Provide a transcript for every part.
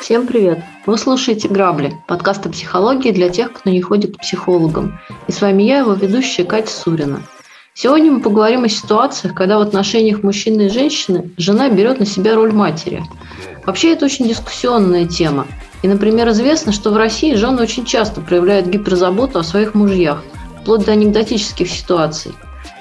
Всем привет! Вы слушаете «Грабли» – подкаст о психологии для тех, кто не ходит к психологам. И с вами я, его ведущая Катя Сурина. Сегодня мы поговорим о ситуациях, когда в отношениях мужчины и женщины жена берет на себя роль матери. Вообще это очень дискуссионная тема. И, например, известно, что в России жены очень часто проявляют гиперзаботу о своих мужьях, вплоть до анекдотических ситуаций.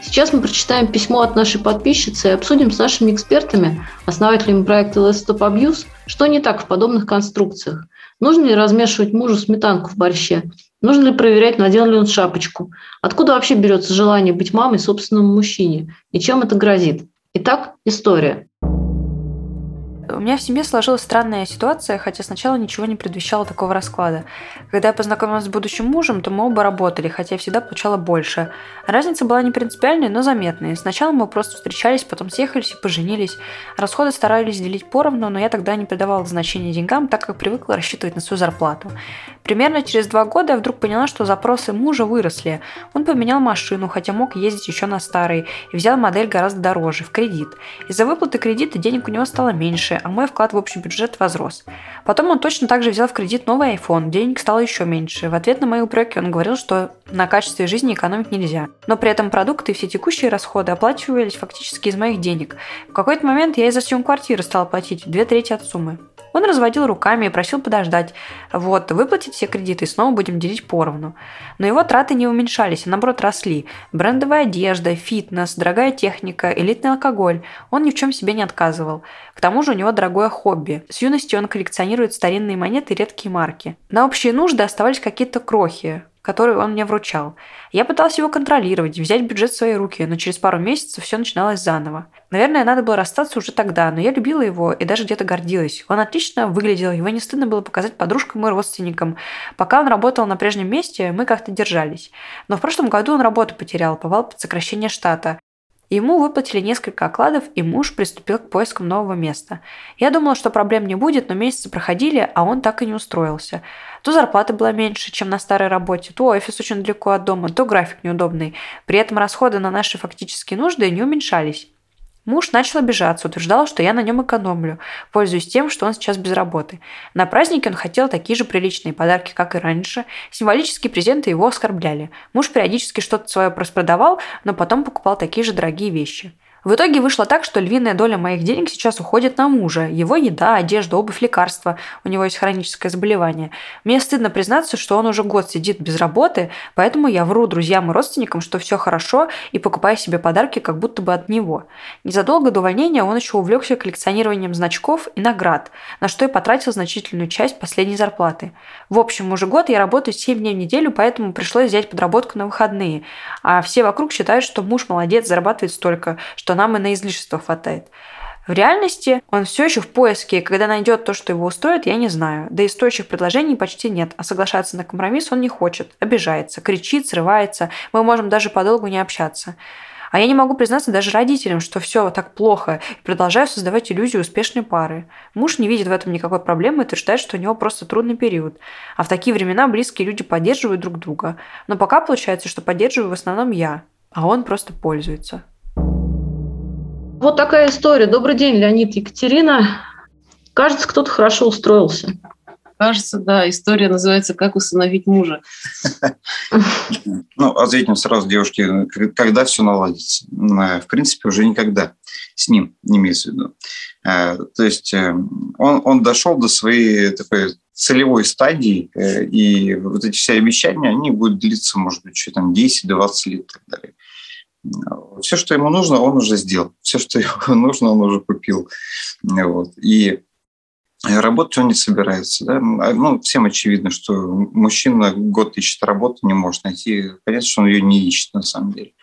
Сейчас мы прочитаем письмо от нашей подписчицы и обсудим с нашими экспертами, основателями проекта Let's Stop Abuse, что не так в подобных конструкциях. Нужно ли размешивать мужу сметанку в борще? Нужно ли проверять, надел ли он шапочку? Откуда вообще берется желание быть мамой собственному мужчине? И чем это грозит? Итак, история. У меня в семье сложилась странная ситуация, хотя сначала ничего не предвещало такого расклада. Когда я познакомилась с будущим мужем, то мы оба работали, хотя я всегда получала больше. Разница была не принципиальной, но заметной. Сначала мы просто встречались, потом съехались и поженились. Расходы старались делить поровну, но я тогда не придавала значения деньгам, так как привыкла рассчитывать на свою зарплату. Примерно через два года я вдруг поняла, что запросы мужа выросли. Он поменял машину, хотя мог ездить еще на старой, и взял модель гораздо дороже, в кредит. Из-за выплаты кредита денег у него стало меньше, а мой вклад в общий бюджет возрос. Потом он точно так же взял в кредит новый iPhone, денег стало еще меньше. В ответ на мои упреки он говорил, что на качестве жизни экономить нельзя. Но при этом продукты и все текущие расходы оплачивались фактически из моих денег. В какой-то момент я и за съем квартиры стала платить две трети от суммы. Он разводил руками и просил подождать. Вот, выплатить все кредиты и снова будем делить поровну. Но его траты не уменьшались, а наоборот росли. Брендовая одежда, фитнес, дорогая техника, элитный алкоголь. Он ни в чем себе не отказывал. К тому же у него дорогое хобби. С юности он коллекционирует старинные монеты и редкие марки. На общие нужды оставались какие-то крохи, которую он мне вручал. Я пыталась его контролировать, взять бюджет в свои руки, но через пару месяцев все начиналось заново. Наверное, надо было расстаться уже тогда, но я любила его и даже где-то гордилась. Он отлично выглядел, его не стыдно было показать подружкам и родственникам. Пока он работал на прежнем месте, мы как-то держались. Но в прошлом году он работу потерял, попал под сокращение штата. Ему выплатили несколько окладов, и муж приступил к поискам нового места. Я думала, что проблем не будет, но месяцы проходили, а он так и не устроился. То зарплата была меньше, чем на старой работе, то офис очень далеко от дома, то график неудобный. При этом расходы на наши фактические нужды не уменьшались. Муж начал обижаться, утверждал, что я на нем экономлю, пользуясь тем, что он сейчас без работы. На празднике он хотел такие же приличные подарки, как и раньше. Символические презенты его оскорбляли. Муж периодически что-то свое распродавал, но потом покупал такие же дорогие вещи. В итоге вышло так, что львиная доля моих денег сейчас уходит на мужа. Его еда, одежда, обувь, лекарства. У него есть хроническое заболевание. Мне стыдно признаться, что он уже год сидит без работы, поэтому я вру друзьям и родственникам, что все хорошо, и покупаю себе подарки как будто бы от него. Незадолго до увольнения он еще увлекся коллекционированием значков и наград, на что и потратил значительную часть последней зарплаты. В общем, уже год я работаю 7 дней в неделю, поэтому пришлось взять подработку на выходные. А все вокруг считают, что муж молодец, зарабатывает столько, что что нам и на излишество хватает. В реальности он все еще в поиске, и когда найдет то, что его устроит, я не знаю. Да и стоящих предложений почти нет, а соглашаться на компромисс он не хочет, обижается, кричит, срывается, мы можем даже подолгу не общаться. А я не могу признаться даже родителям, что все так плохо, и продолжаю создавать иллюзию успешной пары. Муж не видит в этом никакой проблемы и утверждает, что у него просто трудный период. А в такие времена близкие люди поддерживают друг друга. Но пока получается, что поддерживаю в основном я, а он просто пользуется. Вот такая история. Добрый день, Леонид Екатерина. Кажется, кто-то хорошо устроился. Кажется, да, история называется «Как усыновить мужа». Ну, ответим сразу девушке, когда все наладится. В принципе, уже никогда с ним, не имеется в виду. Э, то есть э, он, он дошел до своей такой целевой стадии, э, и вот эти все обещания, они будут длиться, может быть, еще там 10-20 лет и так далее. Все, что ему нужно, он уже сделал. Все, что ему нужно, он уже купил. Вот. И работать он не собирается. Да? А, ну, всем очевидно, что мужчина год ищет работу, не может найти. Понятно, что он ее не ищет на самом деле.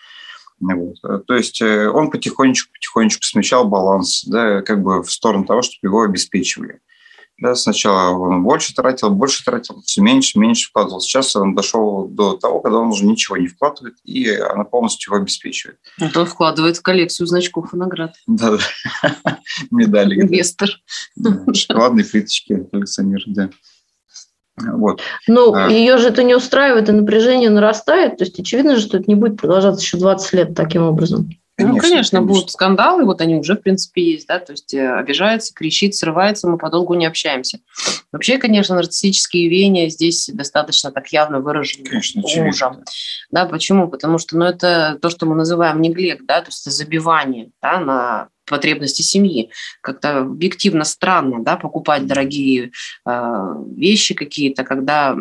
Вот. То есть э, он потихонечку-потихонечку смещал баланс да, как бы в сторону того, чтобы его обеспечивали. Да, сначала он больше тратил, больше тратил, все меньше, меньше вкладывал. Сейчас он дошел до того, когда он уже ничего не вкладывает, и она полностью его обеспечивает. Это он вкладывает в коллекцию значков и наград. Да, медали. Инвестор. Шоколадные плиточки коллекционер, да. Вот. Ну, а... ее же это не устраивает, и напряжение нарастает. То есть очевидно же, что это не будет продолжаться еще 20 лет таким образом. Конечно, ну, конечно, конечно, будут скандалы, вот они уже, в принципе, есть, да, то есть э, обижается, кричит, срывается, мы подолгу не общаемся. Вообще, конечно, нарциссические веяния здесь достаточно так явно выражены конечно, мужа. Да, почему? Потому что, ну, это то, что мы называем неглект, да, то есть это забивание, да, на потребности семьи. Как-то объективно странно, да, покупать дорогие э, вещи какие-то, когда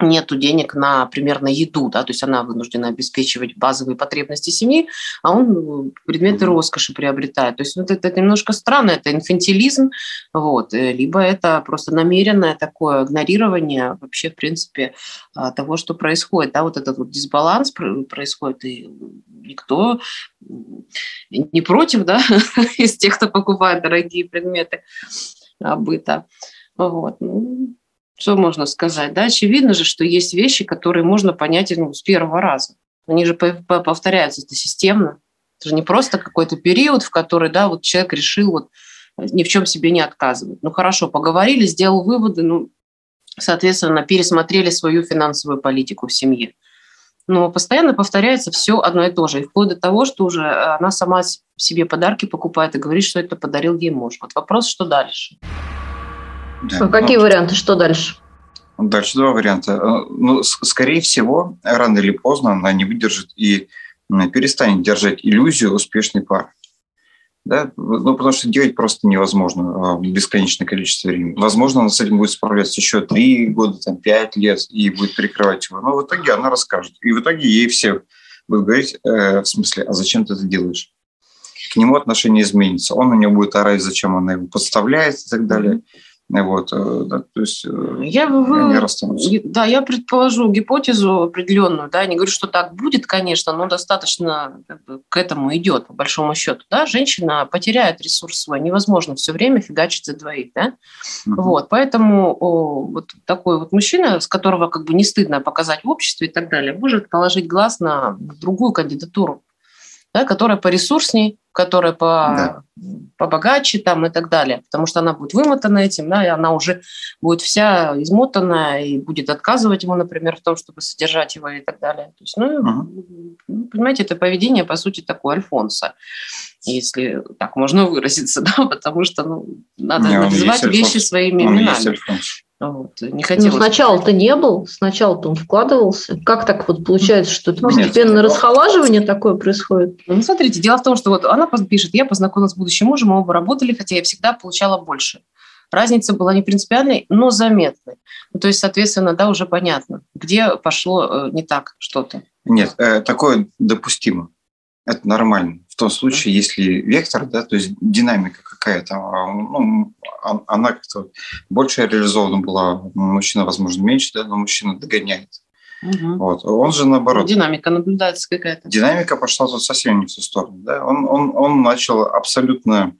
нету денег, на, например, на еду, да, то есть она вынуждена обеспечивать базовые потребности семьи, а он ну, предметы роскоши приобретает. То есть вот это, это немножко странно, это инфантилизм, вот, э, либо это просто намеренное такое игнорирование вообще, в принципе, а, того, что происходит, да, вот этот вот дисбаланс происходит, и никто не против, да, из тех, кто покупает дорогие предметы быта. Вот. Ну, что можно сказать? Да, очевидно же, что есть вещи, которые можно понять ну, с первого раза. Они же повторяются, это системно. Это же не просто какой-то период, в который да, вот человек решил вот ни в чем себе не отказывать. Ну хорошо, поговорили, сделал выводы, ну, соответственно, пересмотрели свою финансовую политику в семье. Но постоянно повторяется все одно и то же. И вплоть до того, что уже она сама себе подарки покупает и говорит, что это подарил ей муж. Вот вопрос, что дальше? Да, а какие ну, варианты? Что дальше? Дальше два варианта. Э, ну, скорее всего, рано или поздно она не выдержит и перестанет держать иллюзию успешной пары. Да? Ну, потому что делать просто невозможно а, бесконечное количество времени. Возможно, она с этим будет справляться еще три года, там, пять лет и будет прикрывать его. Но в итоге она расскажет. И в итоге ей все будут говорить, э, в смысле, а зачем ты это делаешь? К нему отношение изменится. Он на нее будет орать, зачем она его подставляет и так далее. Mm-hmm вот, э, да, то есть э, я, вы, Да, я предположу гипотезу определенную, да, не говорю, что так будет, конечно, но достаточно к этому идет, по большому счету, да, женщина потеряет ресурс свой, невозможно все время фигачить за двоих, да, uh-huh. вот, поэтому о, вот такой вот мужчина, с которого как бы не стыдно показать в обществе и так далее, может положить глаз на другую кандидатуру, да, которая поресурсней, которая по, да. побогаче там и так далее, потому что она будет вымотана этим, да, и она уже будет вся измотанная и будет отказывать ему, например, в том, чтобы содержать его и так далее. То есть, ну, угу. понимаете, это поведение, по сути, такое Альфонса, если так можно выразиться, да, потому что ну, надо Не, называть вещи своими он именами. Вот. Не хотелось... Ну, сначала-то не был, сначала-то он вкладывался. Как так вот получается, что это постепенно Нет, расхолаживание такое происходит? Ну, смотрите, дело в том, что вот она пишет, я познакомилась с будущим мужем, мы оба работали, хотя я всегда получала больше. Разница была не принципиальной, но заметной. Ну, то есть, соответственно, да, уже понятно, где пошло э, не так что-то. Нет, э, такое допустимо. Это нормально том случае, если вектор, да, то есть динамика какая-то, а, ну, а, она как-то больше реализована была, мужчина, возможно, меньше, да, но мужчина догоняет. Угу. Вот. Он же наоборот. Динамика наблюдается какая-то. Динамика пошла тут совсем не в ту сторону. Да? Он, он, он начал абсолютно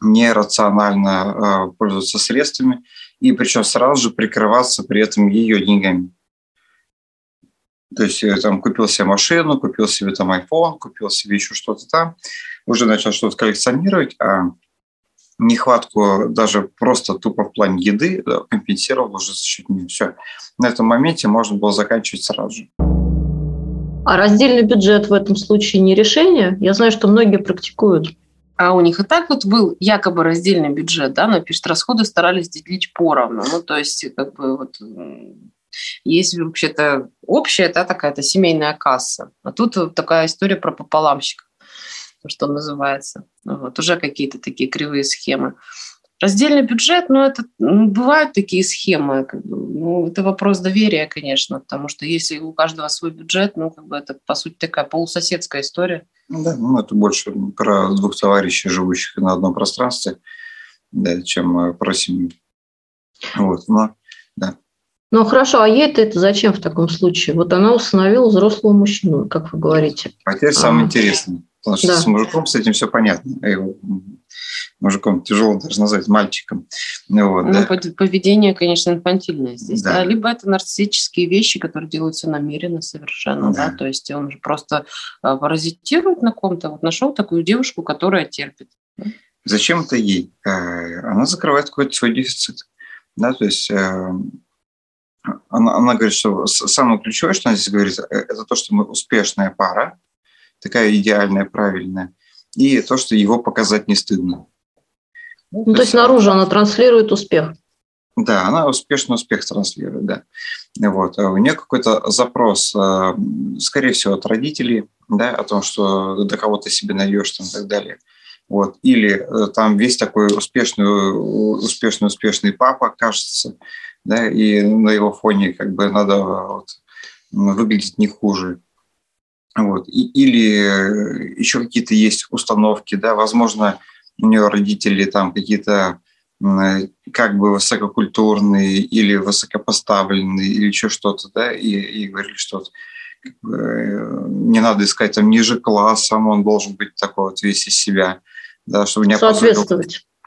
нерационально э, пользоваться средствами, и причем сразу же прикрываться при этом ее деньгами. То есть я там купил себе машину, купил себе там iPhone, купил себе еще что-то там, уже начал что-то коллекционировать, а нехватку даже просто тупо в плане еды компенсировал уже за счет нее. Все. На этом моменте можно было заканчивать сразу же. А раздельный бюджет в этом случае не решение? Я знаю, что многие практикуют. А у них и так вот был якобы раздельный бюджет, да, но пишет, расходы старались делить поровну. Ну, то есть, как бы вот есть вообще-то общая, да, такая-то семейная касса. А тут такая история про пополамщика, что называется. Вот, уже какие-то такие кривые схемы. Раздельный бюджет, ну, это ну, бывают такие схемы. Как бы, ну, это вопрос доверия, конечно, потому что если у каждого свой бюджет, ну, как бы это, по сути, такая полусоседская история. Ну, да, ну, это больше про двух товарищей, живущих на одном пространстве, да, чем э, про семью. Вот, но, да. Ну хорошо, а ей-то это зачем в таком случае? Вот она установила взрослого мужчину, как вы говорите. А теперь самое а. интересное. Потому что да. с мужиком с этим все понятно. Его мужиком тяжело даже назвать мальчиком. Ну, вот, ну, да. Поведение, конечно, инфантильное здесь. Да. Да? Либо это нарциссические вещи, которые делаются намеренно совершенно. Да. Да? То есть он же просто а, паразитирует на ком-то. Вот нашел такую девушку, которая терпит. Зачем это ей? Э, она закрывает какой-то свой дефицит. Да, то есть э, она, она говорит, что самое ключевое, что она здесь говорит, э, это то, что мы успешная пара, такая идеальная, правильная, и то, что его показать не стыдно. Ну, то, то есть наружу она транслирует успех. Да, она успешно успех транслирует, да. Вот. А у нее какой-то запрос, э, скорее всего, от родителей, да, о том, что до кого ты себе найдешь там, и так далее. Вот. Или э, там весь такой успешный, успешный, успешный папа, кажется, да, и на его фоне как бы надо вот, выглядеть не хуже. Вот. И, или еще какие-то есть установки, да, возможно, у нее родители там какие-то как бы высококультурные или высокопоставленные или еще что-то, да, и, и говорили, что как бы, не надо искать там ниже классом, он должен быть такой вот весь из себя, да, чтобы не опозорил,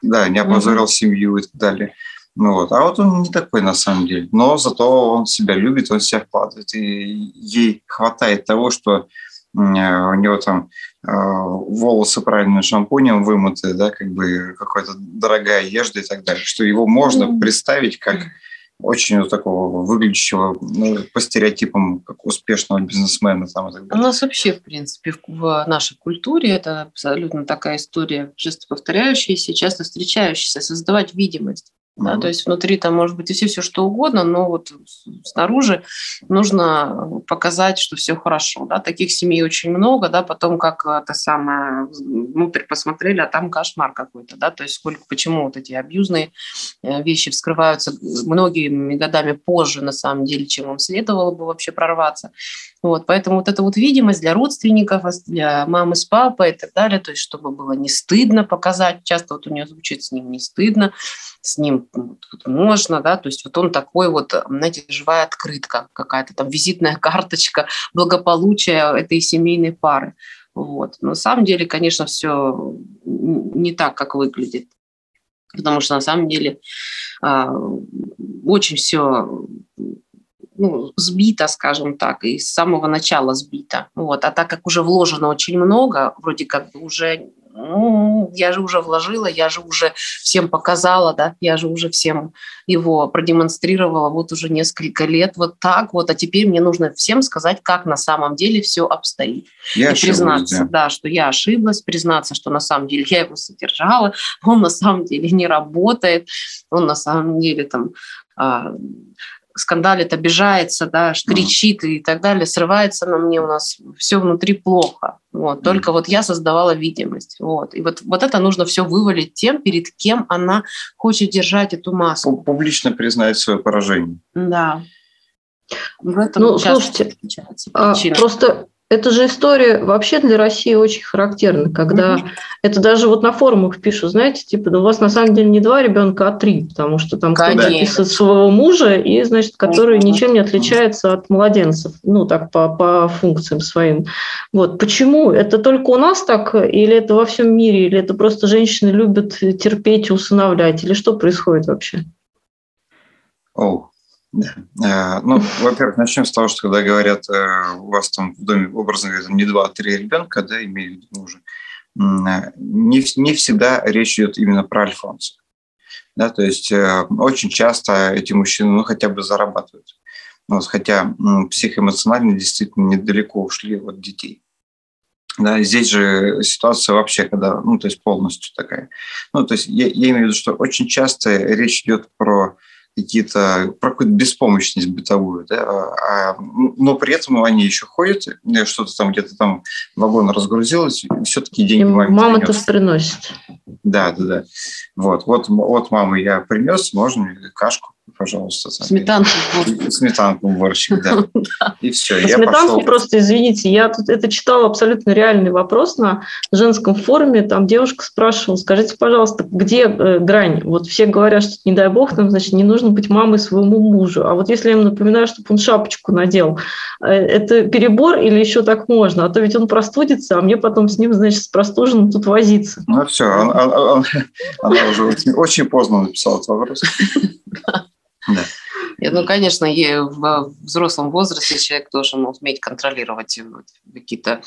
да, не опозорил угу. семью и так далее. Ну вот. А вот он не такой на самом деле. Но зато он себя любит, он себя вкладывает. И ей хватает того, что у него там э, волосы правильным шампунем вымыты, да, как бы какая-то дорогая одежда и так далее, что его можно представить как очень вот такого выглядящего ну, по стереотипам как успешного бизнесмена. Там, и так далее. У нас вообще, в принципе, в нашей культуре это абсолютно такая история, часто повторяющаяся, часто встречающаяся, создавать видимость. Да, то есть внутри там может быть и все, все что угодно, но вот снаружи нужно показать, что все хорошо. Да. Таких семей очень много, да, потом как это самое внутрь посмотрели, а там кошмар какой-то, да, то есть сколько, почему вот эти абьюзные э, вещи вскрываются многими годами позже, на самом деле, чем им следовало бы вообще прорваться. Вот, поэтому вот эта вот видимость для родственников, для мамы с папой и так далее, то есть чтобы было не стыдно показать, часто вот у нее звучит с ним не стыдно, с ним вот, можно, да, то есть вот он такой вот, знаете, живая открытка, какая-то там визитная карточка благополучия этой семейной пары. Вот. Но на самом деле, конечно, все не так, как выглядит. Потому что на самом деле э, очень все ну, сбито, скажем так, и с самого начала сбито. Вот. А так как уже вложено очень много, вроде как бы уже ну, я же уже вложила, я же уже всем показала, да, я же уже всем его продемонстрировала вот уже несколько лет вот так вот, а теперь мне нужно всем сказать, как на самом деле все обстоит. Я и признаться, да. да, что я ошиблась, признаться, что на самом деле я его содержала, он на самом деле не работает, он на самом деле там а, скандалит, обижается, да, кричит и так далее, срывается на мне, у нас все внутри плохо. Вот. Только вот я создавала видимость. Вот. И вот, вот это нужно все вывалить тем, перед кем она хочет держать эту маску. Публично признать свое поражение. Да. В этом ну, слушайте, а, просто это же история вообще для России очень характерна, когда mm-hmm. это даже вот на форумах пишут, знаете, типа, да у вас на самом деле не два ребенка, а три, потому что там кто-то описывает своего мужа, и, значит, который mm-hmm. ничем не отличается от младенцев, ну, так, по, по функциям своим. Вот. Почему? Это только у нас так, или это во всем мире, или это просто женщины любят терпеть и усыновлять, или что происходит вообще? О, да. Э, ну, во-первых, начнем с того, что когда говорят, э, у вас там в доме, образно говоря, не два, а три ребенка, да, имею в виду мужа, э, не, не всегда речь идет именно про альфонса. Да, то есть очень часто эти мужчины ну, хотя бы зарабатывают. Вот, хотя психоэмоционально действительно недалеко ушли от детей. Да, здесь же ситуация вообще, когда, ну, то есть полностью такая. Ну, то есть я, я имею в виду, что очень часто речь идет про какие-то, про какую-то беспомощность бытовую, да, а, но при этом они еще ходят, что-то там где-то там вагон разгрузилось, все-таки деньги маме Мама-то приносит. Да, да, да. Вот, вот, вот мама я принес, можно кашку пожалуйста. Сметанку Сметанку в борщик, да. И все. Я сметанку просто, извините, я тут это читала абсолютно реальный вопрос на женском форуме. Там девушка спрашивала, скажите, пожалуйста, где э, грань? Вот все говорят, что не дай бог, там, значит, не нужно быть мамой своему мужу. А вот если я ему напоминаю, чтобы он шапочку надел, э, это перебор или еще так можно? А то ведь он простудится, а мне потом с ним, значит, с простуженным тут возиться. Ну все, она уже очень поздно написала этот вопрос. Да. Ну, конечно, в взрослом возрасте человек должен уметь контролировать какие-то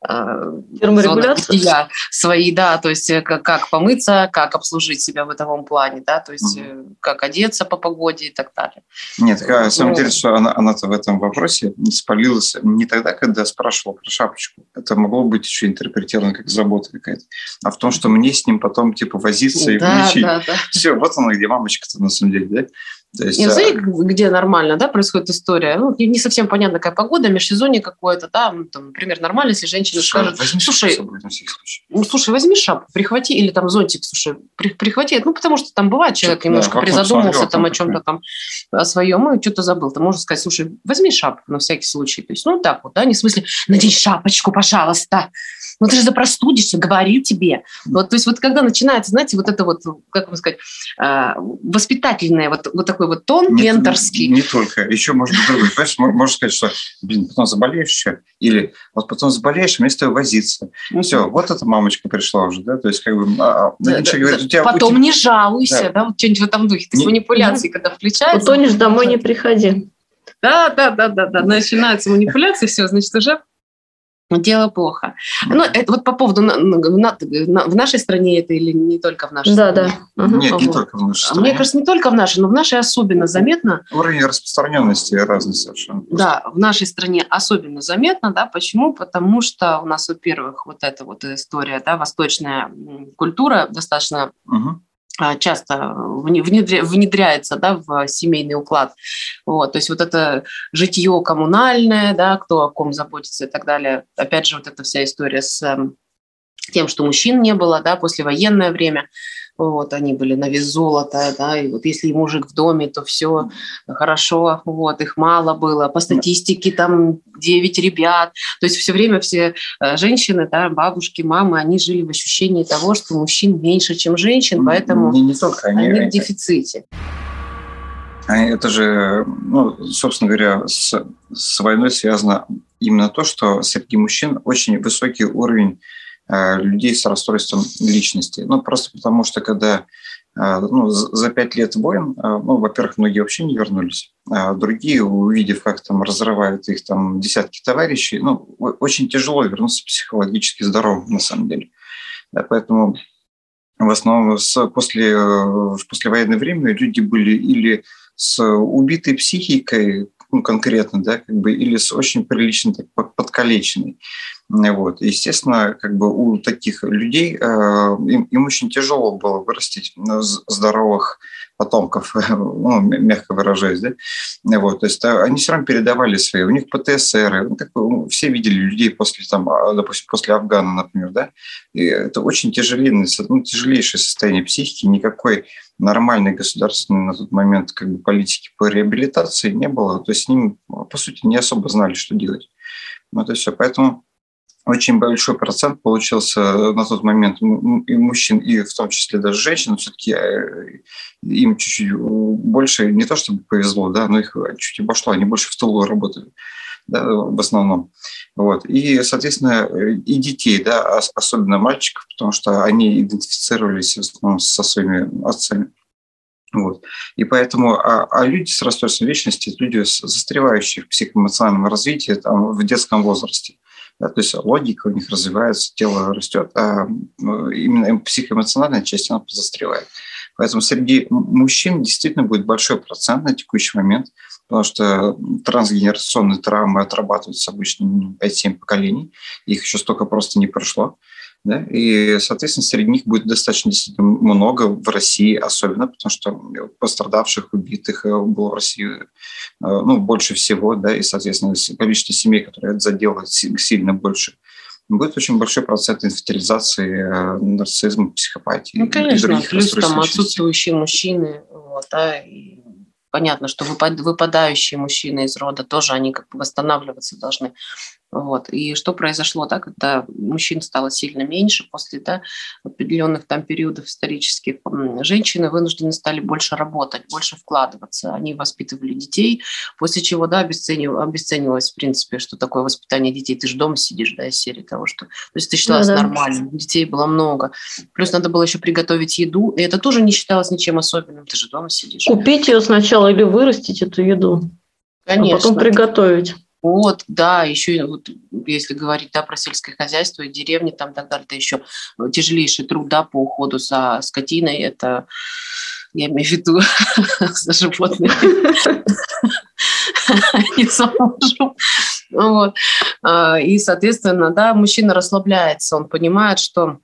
терморегулятор свои, да, то есть как, как помыться, как обслужить себя в бытовом плане, да, то есть угу. как одеться по погоде и так далее. Нет, на самом деле, что она, она-то в этом вопросе спалилась не тогда, когда спрашивала про шапочку. Это могло быть еще интерпретировано как забота какая-то. А в том, что мне с ним потом типа возиться и да, включить. Да, да. Все, вот она где мамочка-то на самом деле, да? То есть, Нет, знаете, где нормально, да, происходит история? Ну, не совсем понятно, какая погода, межсезонье какое-то, да, ну, там, например, нормально, если женщина слушай, скажет, слушай, ну, слушай, возьми шапку, прихвати, или там зонтик, слушай, при, прихвати, ну, потому что там бывает, человек что немножко да, призадумался там о чем-то там, о своем, и что-то забыл, ты можешь сказать, слушай, возьми шапку на всякий случай, то есть, ну, так вот, да, не в смысле, надень шапочку, пожалуйста, ну ты же запростудишься, говори тебе. Вот, то есть вот когда начинается, знаете, вот это вот, как вам сказать, а, воспитательное, вот, вот такой вот тон не, менторский. Не, не только, еще быть другой. Понимаешь, можно сказать, что, блин, потом заболеешь еще, или вот потом заболеешь, вместо возиться. Ну, все, вот эта мамочка пришла уже, да, то есть как бы... А, а да, да, говорит, у тебя, потом у тебя... не жалуйся, да, да вот что-нибудь в этом духе. То есть не, манипуляции, когда включаются. Утонешь, домой не приходи. Да, да, да, да, да. Начинаются манипуляции, все, значит, уже дело плохо. Ну, это вот по поводу на, на, на, в нашей стране это или не только в нашей да, стране? Да, да. Нет, вот. не только в нашей стране. Мне кажется, не только в нашей, но в нашей особенно заметно. Уровень распространенности разный совершенно. Да, в нашей стране особенно заметно, да, почему? Потому что у нас, во-первых, вот эта вот история, да, восточная культура достаточно угу а, часто внедряется да, в семейный уклад. Вот, то есть вот это житье коммунальное, да, кто о ком заботится и так далее. Опять же, вот эта вся история с эм, тем, что мужчин не было, да, послевоенное время вот, они были на вес золота, да, и вот если мужик в доме, то все хорошо, вот, их мало было. По статистике там 9 ребят. То есть все время все э, женщины, да, бабушки, мамы, они жили в ощущении того, что мужчин меньше, чем женщин, поэтому не, не только они, они в дефиците. Это же, ну, собственно говоря, с, с войной связано именно то, что среди мужчин очень высокий уровень людей с расстройством личности. Ну, просто потому что когда э, ну, за пять лет войн, э, ну, во-первых, многие вообще не вернулись, а другие, увидев, как там разрывают их там десятки товарищей, ну, очень тяжело вернуться психологически здоровым, на самом деле. Да, поэтому в основном с, после, в послевоенное время люди были или с убитой психикой, ну, конкретно, да, как бы, или с очень прилично так, подкалеченной. Вот. Естественно, как бы у таких людей э, им, им очень тяжело было вырастить ну, здоровых потомков, ну, мягко выражаясь, да, вот, то есть они все равно передавали свои, у них ПТСР, ну, бы, все видели людей после, там, а, допустим, после Афгана, например, да, и это очень тяжеленное, ну, тяжелейшее состояние психики, никакой нормальной государственной на тот момент как бы политики по реабилитации не было, то есть с ним, по сути, не особо знали, что делать. Вот и все. Поэтому очень большой процент получился на тот момент и мужчин, и в том числе даже женщин. Все-таки э, им чуть-чуть больше, не то чтобы повезло, да, но их чуть обошло, они больше в тылу работали да, в основном. Вот. И, соответственно, и детей, да, особенно мальчиков, потому что они идентифицировались в основном со своими отцами. Вот. И поэтому, а, а люди с расстройством личности, люди, застревающие в психоэмоциональном развитии там, в детском возрасте. Да, то есть логика у них развивается, тело растет, а ну, именно психоэмоциональная часть, она застревает. Поэтому среди мужчин действительно будет большой процент на текущий момент, потому что трансгенерационные травмы отрабатываются обычно 5-7 поколений, их еще столько просто не прошло. Да? И, соответственно, среди них будет достаточно действительно много в России, особенно потому что пострадавших, убитых э, было в России э, ну, больше всего, да, и, соответственно, количество семей, которые это задело, сильно больше. Будет очень большой процент инфантилизации, э, нарциссма, психопатии. Ну, конечно, плюс там отсутствующие мужчины, вот, да, и понятно, что выпадающие мужчины из рода тоже, они как бы восстанавливаться должны. Вот. И что произошло, да, когда мужчин стало сильно меньше после да, определенных там периодов исторических, женщины вынуждены стали больше работать, больше вкладываться. Они воспитывали детей, после чего да, обесценив, обесценивалось, в принципе, что такое воспитание детей. Ты же дома сидишь, да, из серии того, что... То есть ты считалось да, да. нормальным, детей было много. Плюс надо было еще приготовить еду, и это тоже не считалось ничем особенным. Ты же дома сидишь. Купить ее сначала или вырастить эту еду, Конечно. а потом приготовить. Вот, да, еще вот, если говорить да, про сельское хозяйство и деревни, там так далее, это еще тяжелейший труд да, по уходу за скотиной. Это я имею в виду за животными, не за. Вот. А, и, соответственно, да, мужчина расслабляется, он понимает, что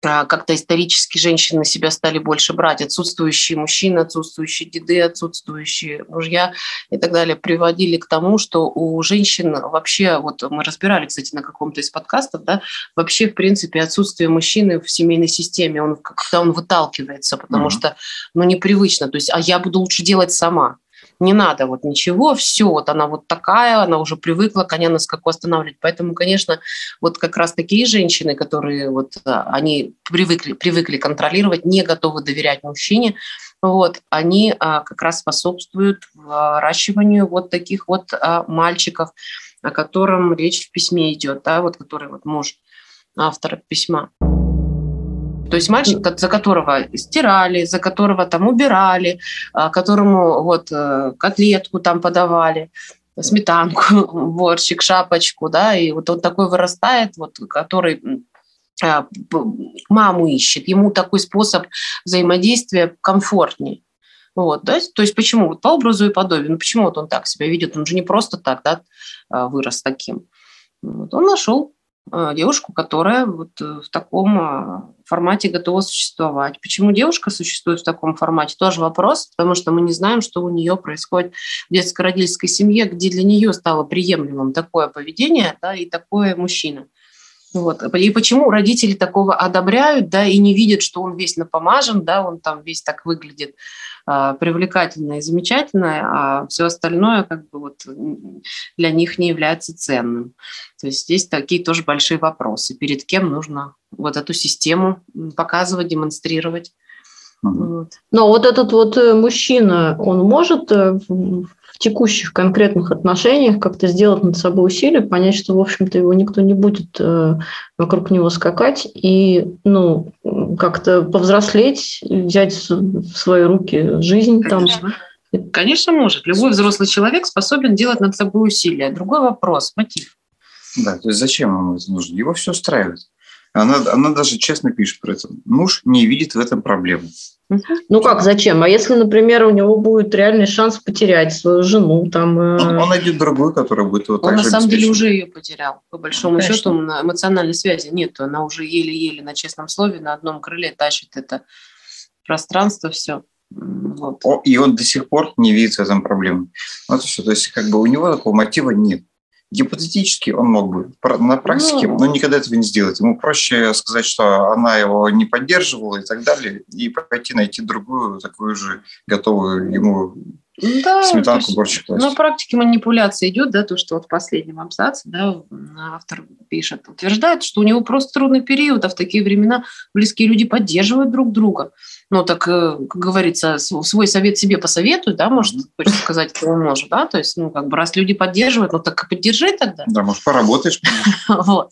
как-то исторически женщины на себя стали больше брать. Отсутствующие мужчины, отсутствующие деды, отсутствующие мужья и так далее приводили к тому, что у женщин вообще, вот мы разбирали, кстати, на каком-то из подкастов, да, вообще, в принципе, отсутствие мужчины в семейной системе, он, когда он выталкивается, потому mm-hmm. что, ну, непривычно. То есть, а я буду лучше делать сама не надо вот ничего, все, вот она вот такая, она уже привыкла коня на скаку останавливать. Поэтому, конечно, вот как раз такие женщины, которые вот, а, они привыкли, привыкли контролировать, не готовы доверять мужчине, вот, они а, как раз способствуют выращиванию вот таких вот а, мальчиков, о котором речь в письме идет, да, вот который вот муж автора письма. То есть мальчик, за которого стирали, за которого там убирали, а, которому вот э, котлетку там подавали, сметанку, борщик, шапочку, да, и вот он такой вырастает, вот, который а, маму ищет, ему такой способ взаимодействия комфортнее. Вот, да? То есть почему? Вот по образу и подобию. Ну почему вот он так себя ведет? Он же не просто так да, а, вырос таким. Вот, он нашел девушку, которая вот э, в таком формате готова существовать. Почему девушка существует в таком формате? Тоже вопрос, потому что мы не знаем, что у нее происходит в детско-родительской семье, где для нее стало приемлемым такое поведение да, и такое мужчина. Вот. И почему родители такого одобряют, да, и не видят, что он весь напомажен, да, он там весь так выглядит э, привлекательно и замечательно, а все остальное как бы вот для них не является ценным. То есть здесь такие тоже большие вопросы. Перед кем нужно вот эту систему показывать, демонстрировать. Вот. Но вот этот вот э, мужчина, он может э, в текущих конкретных отношениях как-то сделать над собой усилие, понять, что, в общем-то, его никто не будет э, вокруг него скакать и, ну, как-то повзрослеть, взять в свои руки жизнь Конечно. там. Конечно, может. Любой взрослый человек способен делать над собой усилия. Другой вопрос – мотив. Да, то есть зачем ему это нужно? Его все устраивает. Она, она даже честно пишет про это. Муж не видит в этом проблемы. Ну как, зачем? А если, например, у него будет реальный шанс потерять свою жену, там... Э, он, он найдет другую, которая будет его Он на самом деле уже ее потерял. По большому Конечно. счету на эмоциональной связи нет. Она уже еле-еле на честном слове на одном крыле тащит это пространство, все. Вот. И он до сих пор не видит в этом проблемы. Вот все. То есть как бы у него такого мотива нет. Гипотетически он мог бы на практике, ну, но никогда этого не сделать. Ему проще сказать, что она его не поддерживала и так далее, и пойти найти другую, такую же готовую ему да, сметанку, борщик класть. На практике манипуляция идет, да, то, что вот в последнем абзаце, да, автор пишет, утверждает, что у него просто трудный период, а в такие времена близкие люди поддерживают друг друга. Ну, так, э, как говорится, свой совет себе посоветуй, да, может, хочется сказать твоему мужу, да, то есть, ну, как бы, раз люди поддерживают, ну, так и поддержи тогда. Да, может, поработаешь. Вот.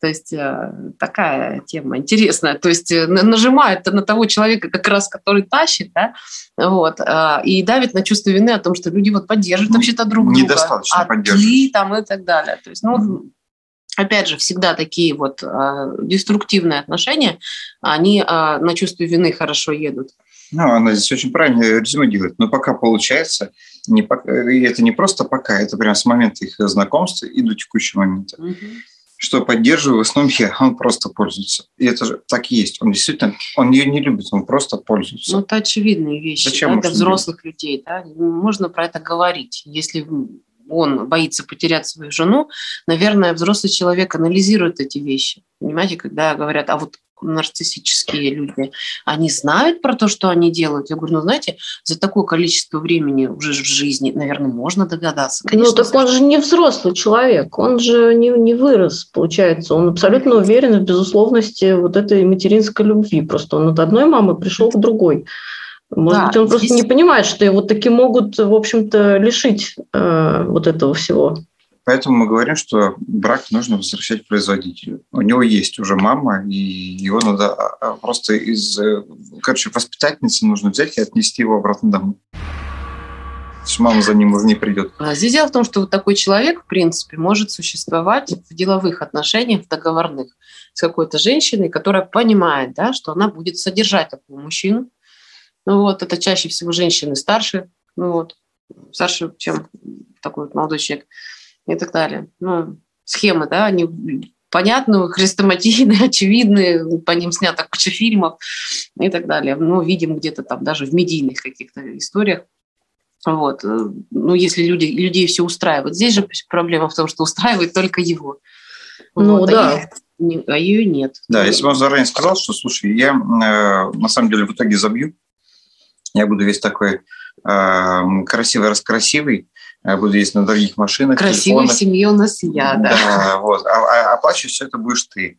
То есть э, такая тема интересная. То есть э, нажимает на того человека, как раз который тащит, да, вот, э, и давит на чувство вины о том, что люди вот поддерживают ну, вообще-то друг друга. Недостаточно а поддерживают. там и так далее. То есть, ну, mm-hmm. опять же, всегда такие вот деструктивные отношения, они на чувство вины хорошо едут. Ну, она здесь очень правильно резюме делает. Но пока получается, не пока, это не просто пока, это прям с момента их знакомства и до текущего момента. Угу что поддерживаю, в основном я, он просто пользуется. И это же так и есть. Он действительно, он ее не любит, он просто пользуется. Ну, это очевидные вещи Зачем да, для взрослых делать? людей. Да? Можно про это говорить. Если он боится потерять свою жену, наверное, взрослый человек анализирует эти вещи. Понимаете, когда говорят, а вот нарциссические люди, они знают про то, что они делают. Я говорю, ну, знаете, за такое количество времени уже в жизни, наверное, можно догадаться. Ну, Конечно, ну, так он же не взрослый человек, он же не, не вырос, получается. Он абсолютно уверен в безусловности вот этой материнской любви. Просто он от одной мамы пришел к другой. Может да, быть, он просто не понимает, что его таки могут, в общем-то, лишить э, вот этого всего. Поэтому мы говорим, что брак нужно возвращать производителю. У него есть уже мама, и его надо а, а, просто из... Э, короче, воспитательницы нужно взять и отнести его обратно домой. что мама за ним уже не придет. А здесь дело в том, что вот такой человек, в принципе, может существовать в деловых отношениях, в договорных с какой-то женщиной, которая понимает, да, что она будет содержать такого мужчину. Ну вот, это чаще всего женщины старше, ну вот, старше, чем такой вот молодой человек и так далее. Ну, схемы, да, они понятные, хрестоматийные, очевидные, по ним снято куча фильмов и так далее. Ну, видим где-то там даже в медийных каких-то историях. Вот. Ну, если люди, людей все устраивает. Здесь же проблема в том, что устраивает только его. Ну, вот. да. А, а ее нет. Да, если бы он заранее сказал, что, слушай, я э, на самом деле в итоге забью, я буду весь такой э, красивый-раскрасивый, я буду ездить на дорогих машинах. Красивая телефонах. семья у нас я, да. да вот. А, а оплачивать все это будешь ты.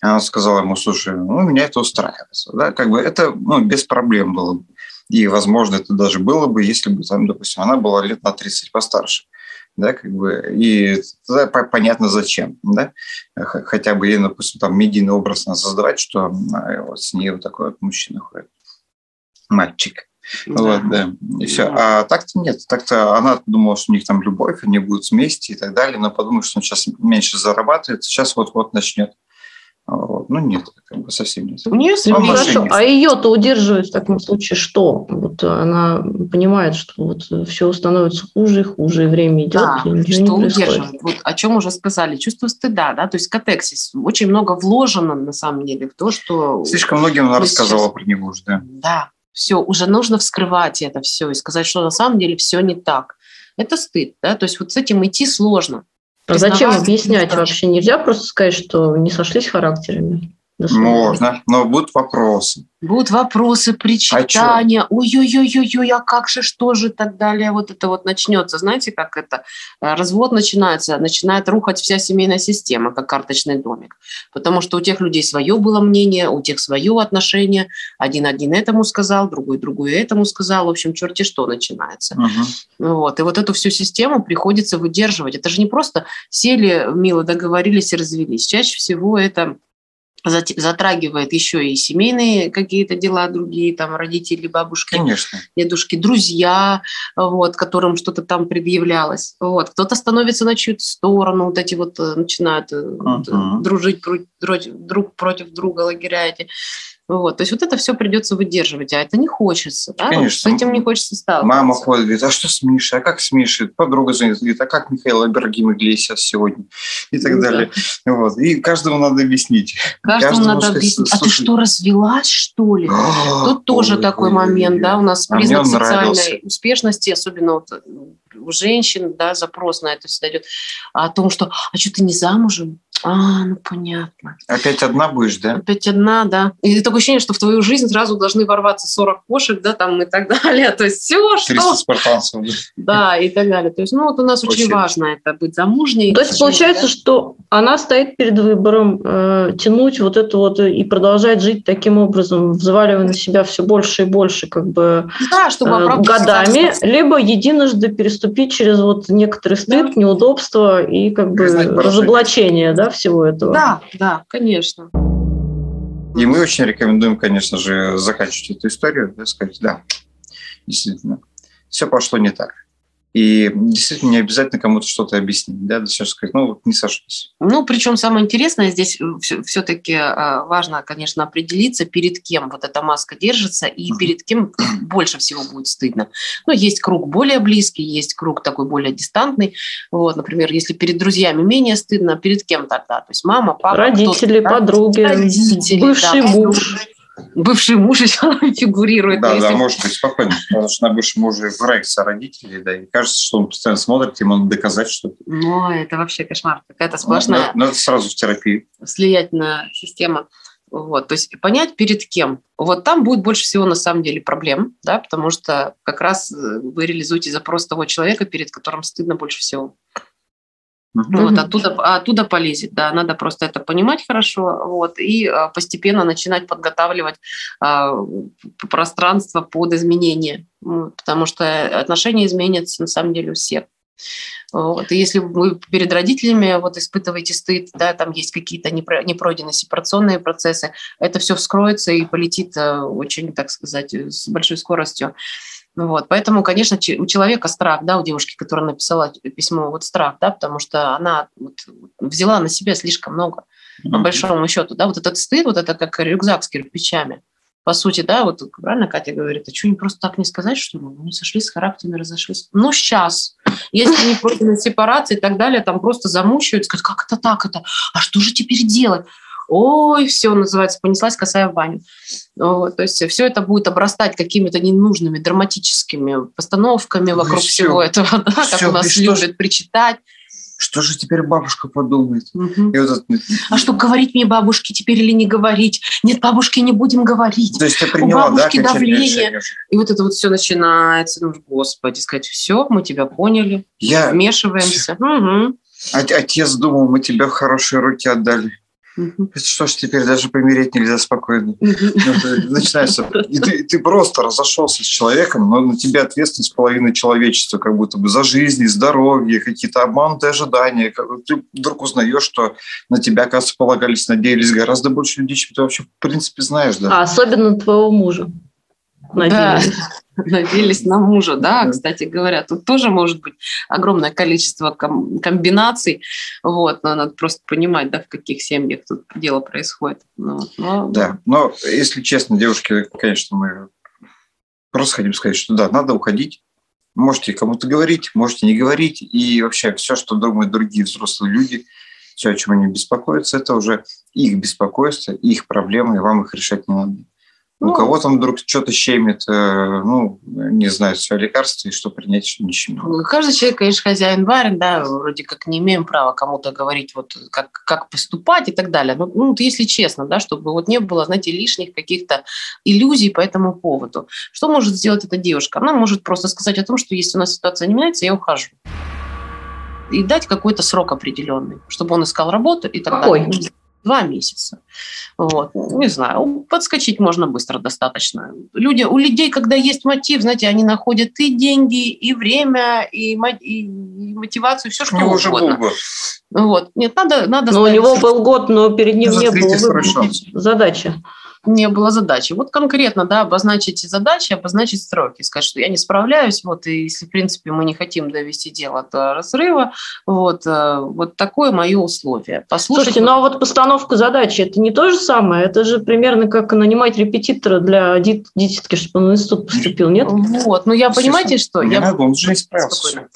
Она сказала ему, слушай, ну, меня это устраивает. Да? Как бы это ну, без проблем было бы. И, возможно, это даже было бы, если бы, там, допустим, она была лет на 30 постарше. Да, как бы, и тогда понятно зачем, да, хотя бы ей, допустим, там медийный образ надо создавать, что вот с ней вот такой вот мужчина ходит, мальчик, да. Вот, да. И все. Да. А так-то нет. Так-то она думала, что у них там любовь, они будут вместе и так далее, но подумала, что он сейчас меньше зарабатывает, сейчас вот-вот начнет. Вот. Ну нет, как бы совсем нет. У нее ну, хорошо, а ее-то удерживает в таком случае что? Вот она понимает, что вот все становится хуже и хуже, и время идет, да, и что удерживает? Вот о чем уже сказали, чувство стыда, да, то есть катексис. Очень много вложено на самом деле в то, что... Слишком многим она рассказала сейчас... про него уже, да. Да, все, уже нужно вскрывать это все и сказать, что на самом деле все не так. Это стыд, да, то есть вот с этим идти сложно. А зачем объяснять вообще? Нельзя просто сказать, что не сошлись характерами? Можно, но будут вопросы. Будут вопросы, причитания, ой-ой-ой-ой, а как же, что же, и так далее. Вот это вот начнется. Знаете, как это? Э, развод начинается, начинает рухать вся семейная система, как карточный домик. Потому что у тех людей свое было мнение, у тех свое отношение. Один один этому сказал, другой другой этому сказал. В общем, черти что начинается. Угу. Вот. И вот эту всю систему приходится выдерживать. Это же не просто сели, мило договорились и развелись. Чаще всего это затрагивает еще и семейные какие-то дела другие, там родители, бабушки, Конечно. дедушки, друзья, вот, которым что-то там предъявлялось. Вот. Кто-то становится на чью-то сторону, вот эти вот э, начинают uh-huh. дружить друг против друга лагеря эти. Вот. То есть вот это все придется выдерживать, а это не хочется. Да? Конечно. Вот с этим не хочется сталкиваться. Мама ходит, говорит, а что с Мишей, а как с Мишей? Подруга звонит, говорит, а как Михаил Абергим Иглесиас сегодня? И так ну, далее. Да. Вот. И каждому надо объяснить. Каждому, каждому надо объяснить. А ты что, развелась, что ли? О, Тут тоже ой, такой ой, момент, да, у нас а признак социальной успешности, особенно вот у женщин, да, запрос на это всегда идет, о том, что, а что ты не замужем? А, ну понятно. Опять одна будешь, да? Опять одна, да. И такое ощущение, что в твою жизнь сразу должны ворваться 40 кошек, да, там и так далее. То есть все, что... 300 спартанцев. Да, и так далее. То есть, ну вот у нас очень, очень важно это быть замужней. То есть получается, да? что она стоит перед выбором э, тянуть вот это вот и продолжать жить таким образом, взваливая на себя все больше и больше как бы да, чтобы э, годами, либо единожды переступить через вот некоторый стыд, да. неудобства и как бы разоблачение, да, всего этого. Да, да, конечно. И мы очень рекомендуем, конечно же, заканчивать эту историю, да, сказать, да, действительно, все пошло не так. И действительно не обязательно кому-то что-то объяснить, да, достаточно сказать, ну, вот не сошлись. Ну, причем самое интересное здесь э, все-таки э, важно, конечно, определиться, перед кем вот эта маска держится и перед кем больше всего будет стыдно. Ну, есть круг более близкий, есть круг такой более дистантный. Вот, например, если перед друзьями менее стыдно, перед кем тогда? То есть мама, папа, родители, подруги, родители, бывший да, муж бывший муж еще фигурирует. Да, да, может быть, спокойно, потому что на бывшем муже проекция родителей, да, и кажется, что он постоянно смотрит, ему надо доказать что-то. Ну, это вообще кошмар, какая-то сплошная... Ну, это сразу в терапию. Слиятельная система. Вот, то есть понять перед кем. Вот там будет больше всего на самом деле проблем, да, потому что как раз э, вы реализуете запрос того человека, перед которым стыдно больше всего. Mm-hmm. Вот, оттуда, оттуда полезет, да, надо просто это понимать хорошо, вот, и а, постепенно начинать подготавливать а, пространство под изменения, потому что отношения изменятся на самом деле у всех. Вот. И если вы перед родителями вот испытываете стыд, да, там есть какие-то непройденные сепарационные процессы, это все вскроется и полетит очень, так сказать, с большой скоростью. Ну вот, поэтому, конечно, у человека страх, да, у девушки, которая написала письмо, вот страх, да, потому что она вот взяла на себя слишком много, mm-hmm. по большому счету, да, вот этот стыд, вот это как рюкзак с кирпичами, по сути, да, вот правильно Катя говорит, а что не просто так не сказать, что мы сошлись с характерами, разошлись? Ну, сейчас. Если не против сепарации и так далее, там просто замучают, скажут, как это так это? А что же теперь делать? Ой, все, называется, понеслась косая в баню. Вот, то есть все это будет обрастать какими-то ненужными драматическими постановками вокруг все. всего этого, да, все, как у нас любят же... причитать что же теперь бабушка подумает? Угу. И вот это... А что говорить мне бабушке теперь или не говорить? Нет, бабушке не будем говорить. То есть ты приняла, У бабушки да, давление. И вот это вот все начинается. Ну, господи, сказать, все, мы тебя поняли, Я... вмешиваемся. Угу. Отец думал, мы тебя в хорошие руки отдали. Угу. Что ж теперь даже помереть нельзя спокойно. Угу. Начинается. И ты, ты просто разошелся с человеком, но на тебе ответственность половины человечества, как будто бы за жизнь, здоровье, какие-то обманутые ожидания. Ты вдруг узнаешь, что на тебя, оказывается, полагались, надеялись гораздо больше людей, чем ты вообще в принципе знаешь. Да? А особенно твоего мужа. Надеялись. Да надеялись на мужа, да, кстати говоря, тут тоже может быть огромное количество комбинаций, вот, но надо просто понимать, да, в каких семьях тут дело происходит. Ну, но... Да, но если честно, девушки, конечно, мы просто хотим сказать, что да, надо уходить, можете кому-то говорить, можете не говорить, и вообще все, что думают другие взрослые люди, все, о чем они беспокоятся, это уже их беспокойство, их проблемы, и вам их решать не надо. Ну, У кого там вдруг что-то щемит, э, ну, не знаю, все лекарства, и что принять, что ничего. Ну, каждый человек, конечно, хозяин барин, да, вроде как не имеем права кому-то говорить, вот как, как поступать и так далее. Ну, ну, если честно, да, чтобы вот не было, знаете, лишних каких-то иллюзий по этому поводу. Что может сделать эта девушка? Она может просто сказать о том, что если у нас ситуация не меняется, я ухожу и дать какой-то срок определенный, чтобы он искал работу и так Какой? далее. Два месяца. Вот. Не знаю, подскочить можно быстро достаточно. Люди, у людей, когда есть мотив, знаете, они находят и деньги, и время, и, и мотивацию, все что угодно. Уже. Вот. Нет, надо, надо. Но у него был год, но перед ним не было задачи не было задачи. Вот конкретно, да, обозначить задачи, обозначить сроки, сказать, что я не справляюсь, вот, и если, в принципе, мы не хотим довести дело до разрыва, вот, э, вот такое мое условие. Послушать... Слушайте, ну а вот постановка задачи, это не то же самое? Это же примерно как нанимать репетитора для дитятки, чтобы он в институт поступил, нет? Вот, ну я, понимаете, что? Не я... надо, он же исправился.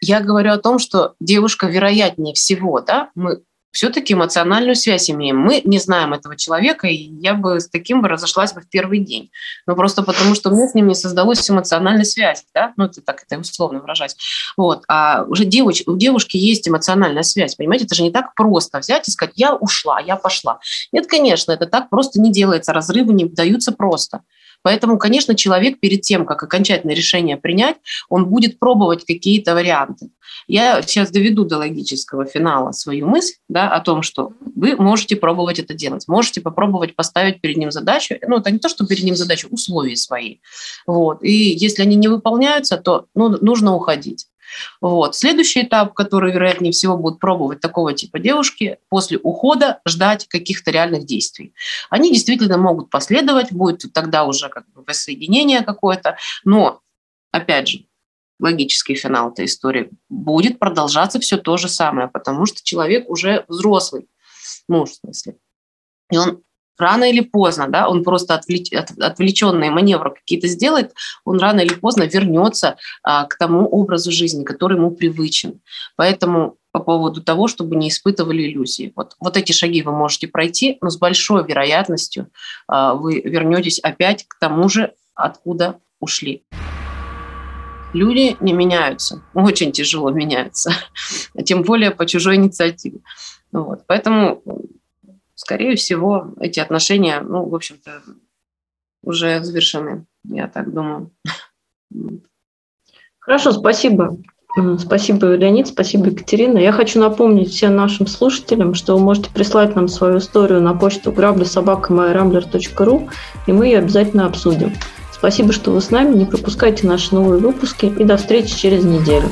Я говорю о том, что девушка, вероятнее всего, да, мы все-таки эмоциональную связь имеем. Мы не знаем этого человека, и я бы с таким бы разошлась бы в первый день. Но просто потому, что меня с ним не создалась эмоциональная связь, да, ну, это так это условно выражать. Вот. А уже девуч, у девушки есть эмоциональная связь, понимаете, это же не так просто взять и сказать, я ушла, я пошла. Нет, конечно, это так просто не делается, разрывы не даются просто. Поэтому, конечно, человек перед тем, как окончательное решение принять, он будет пробовать какие-то варианты. Я сейчас доведу до логического финала свою мысль да, о том, что вы можете пробовать это делать. Можете попробовать поставить перед ним задачу. Ну, это не то, что перед ним задачу, условия свои. Вот. И если они не выполняются, то ну, нужно уходить. Вот. Следующий этап, который, вероятнее всего, будут пробовать такого типа девушки, после ухода ждать каких-то реальных действий. Они действительно могут последовать, будет тогда уже как бы воссоединение какое-то, но, опять же, логический финал этой истории, будет продолжаться все то же самое, потому что человек уже взрослый, муж в смысле. И он рано или поздно, да, он просто отвлеч, от, отвлеченные маневры какие-то сделает, он рано или поздно вернется а, к тому образу жизни, который ему привычен. Поэтому по поводу того, чтобы не испытывали иллюзии. Вот, вот эти шаги вы можете пройти, но с большой вероятностью а, вы вернетесь опять к тому же, откуда ушли. Люди не меняются, очень тяжело меняются, тем более по чужой инициативе. Вот. Поэтому скорее всего, эти отношения, ну, в общем-то, уже завершены, я так думаю. Хорошо, спасибо. Спасибо, Леонид, спасибо, Екатерина. Я хочу напомнить всем нашим слушателям, что вы можете прислать нам свою историю на почту грабли.собака.ру, и мы ее обязательно обсудим. Спасибо, что вы с нами. Не пропускайте наши новые выпуски и до встречи через неделю.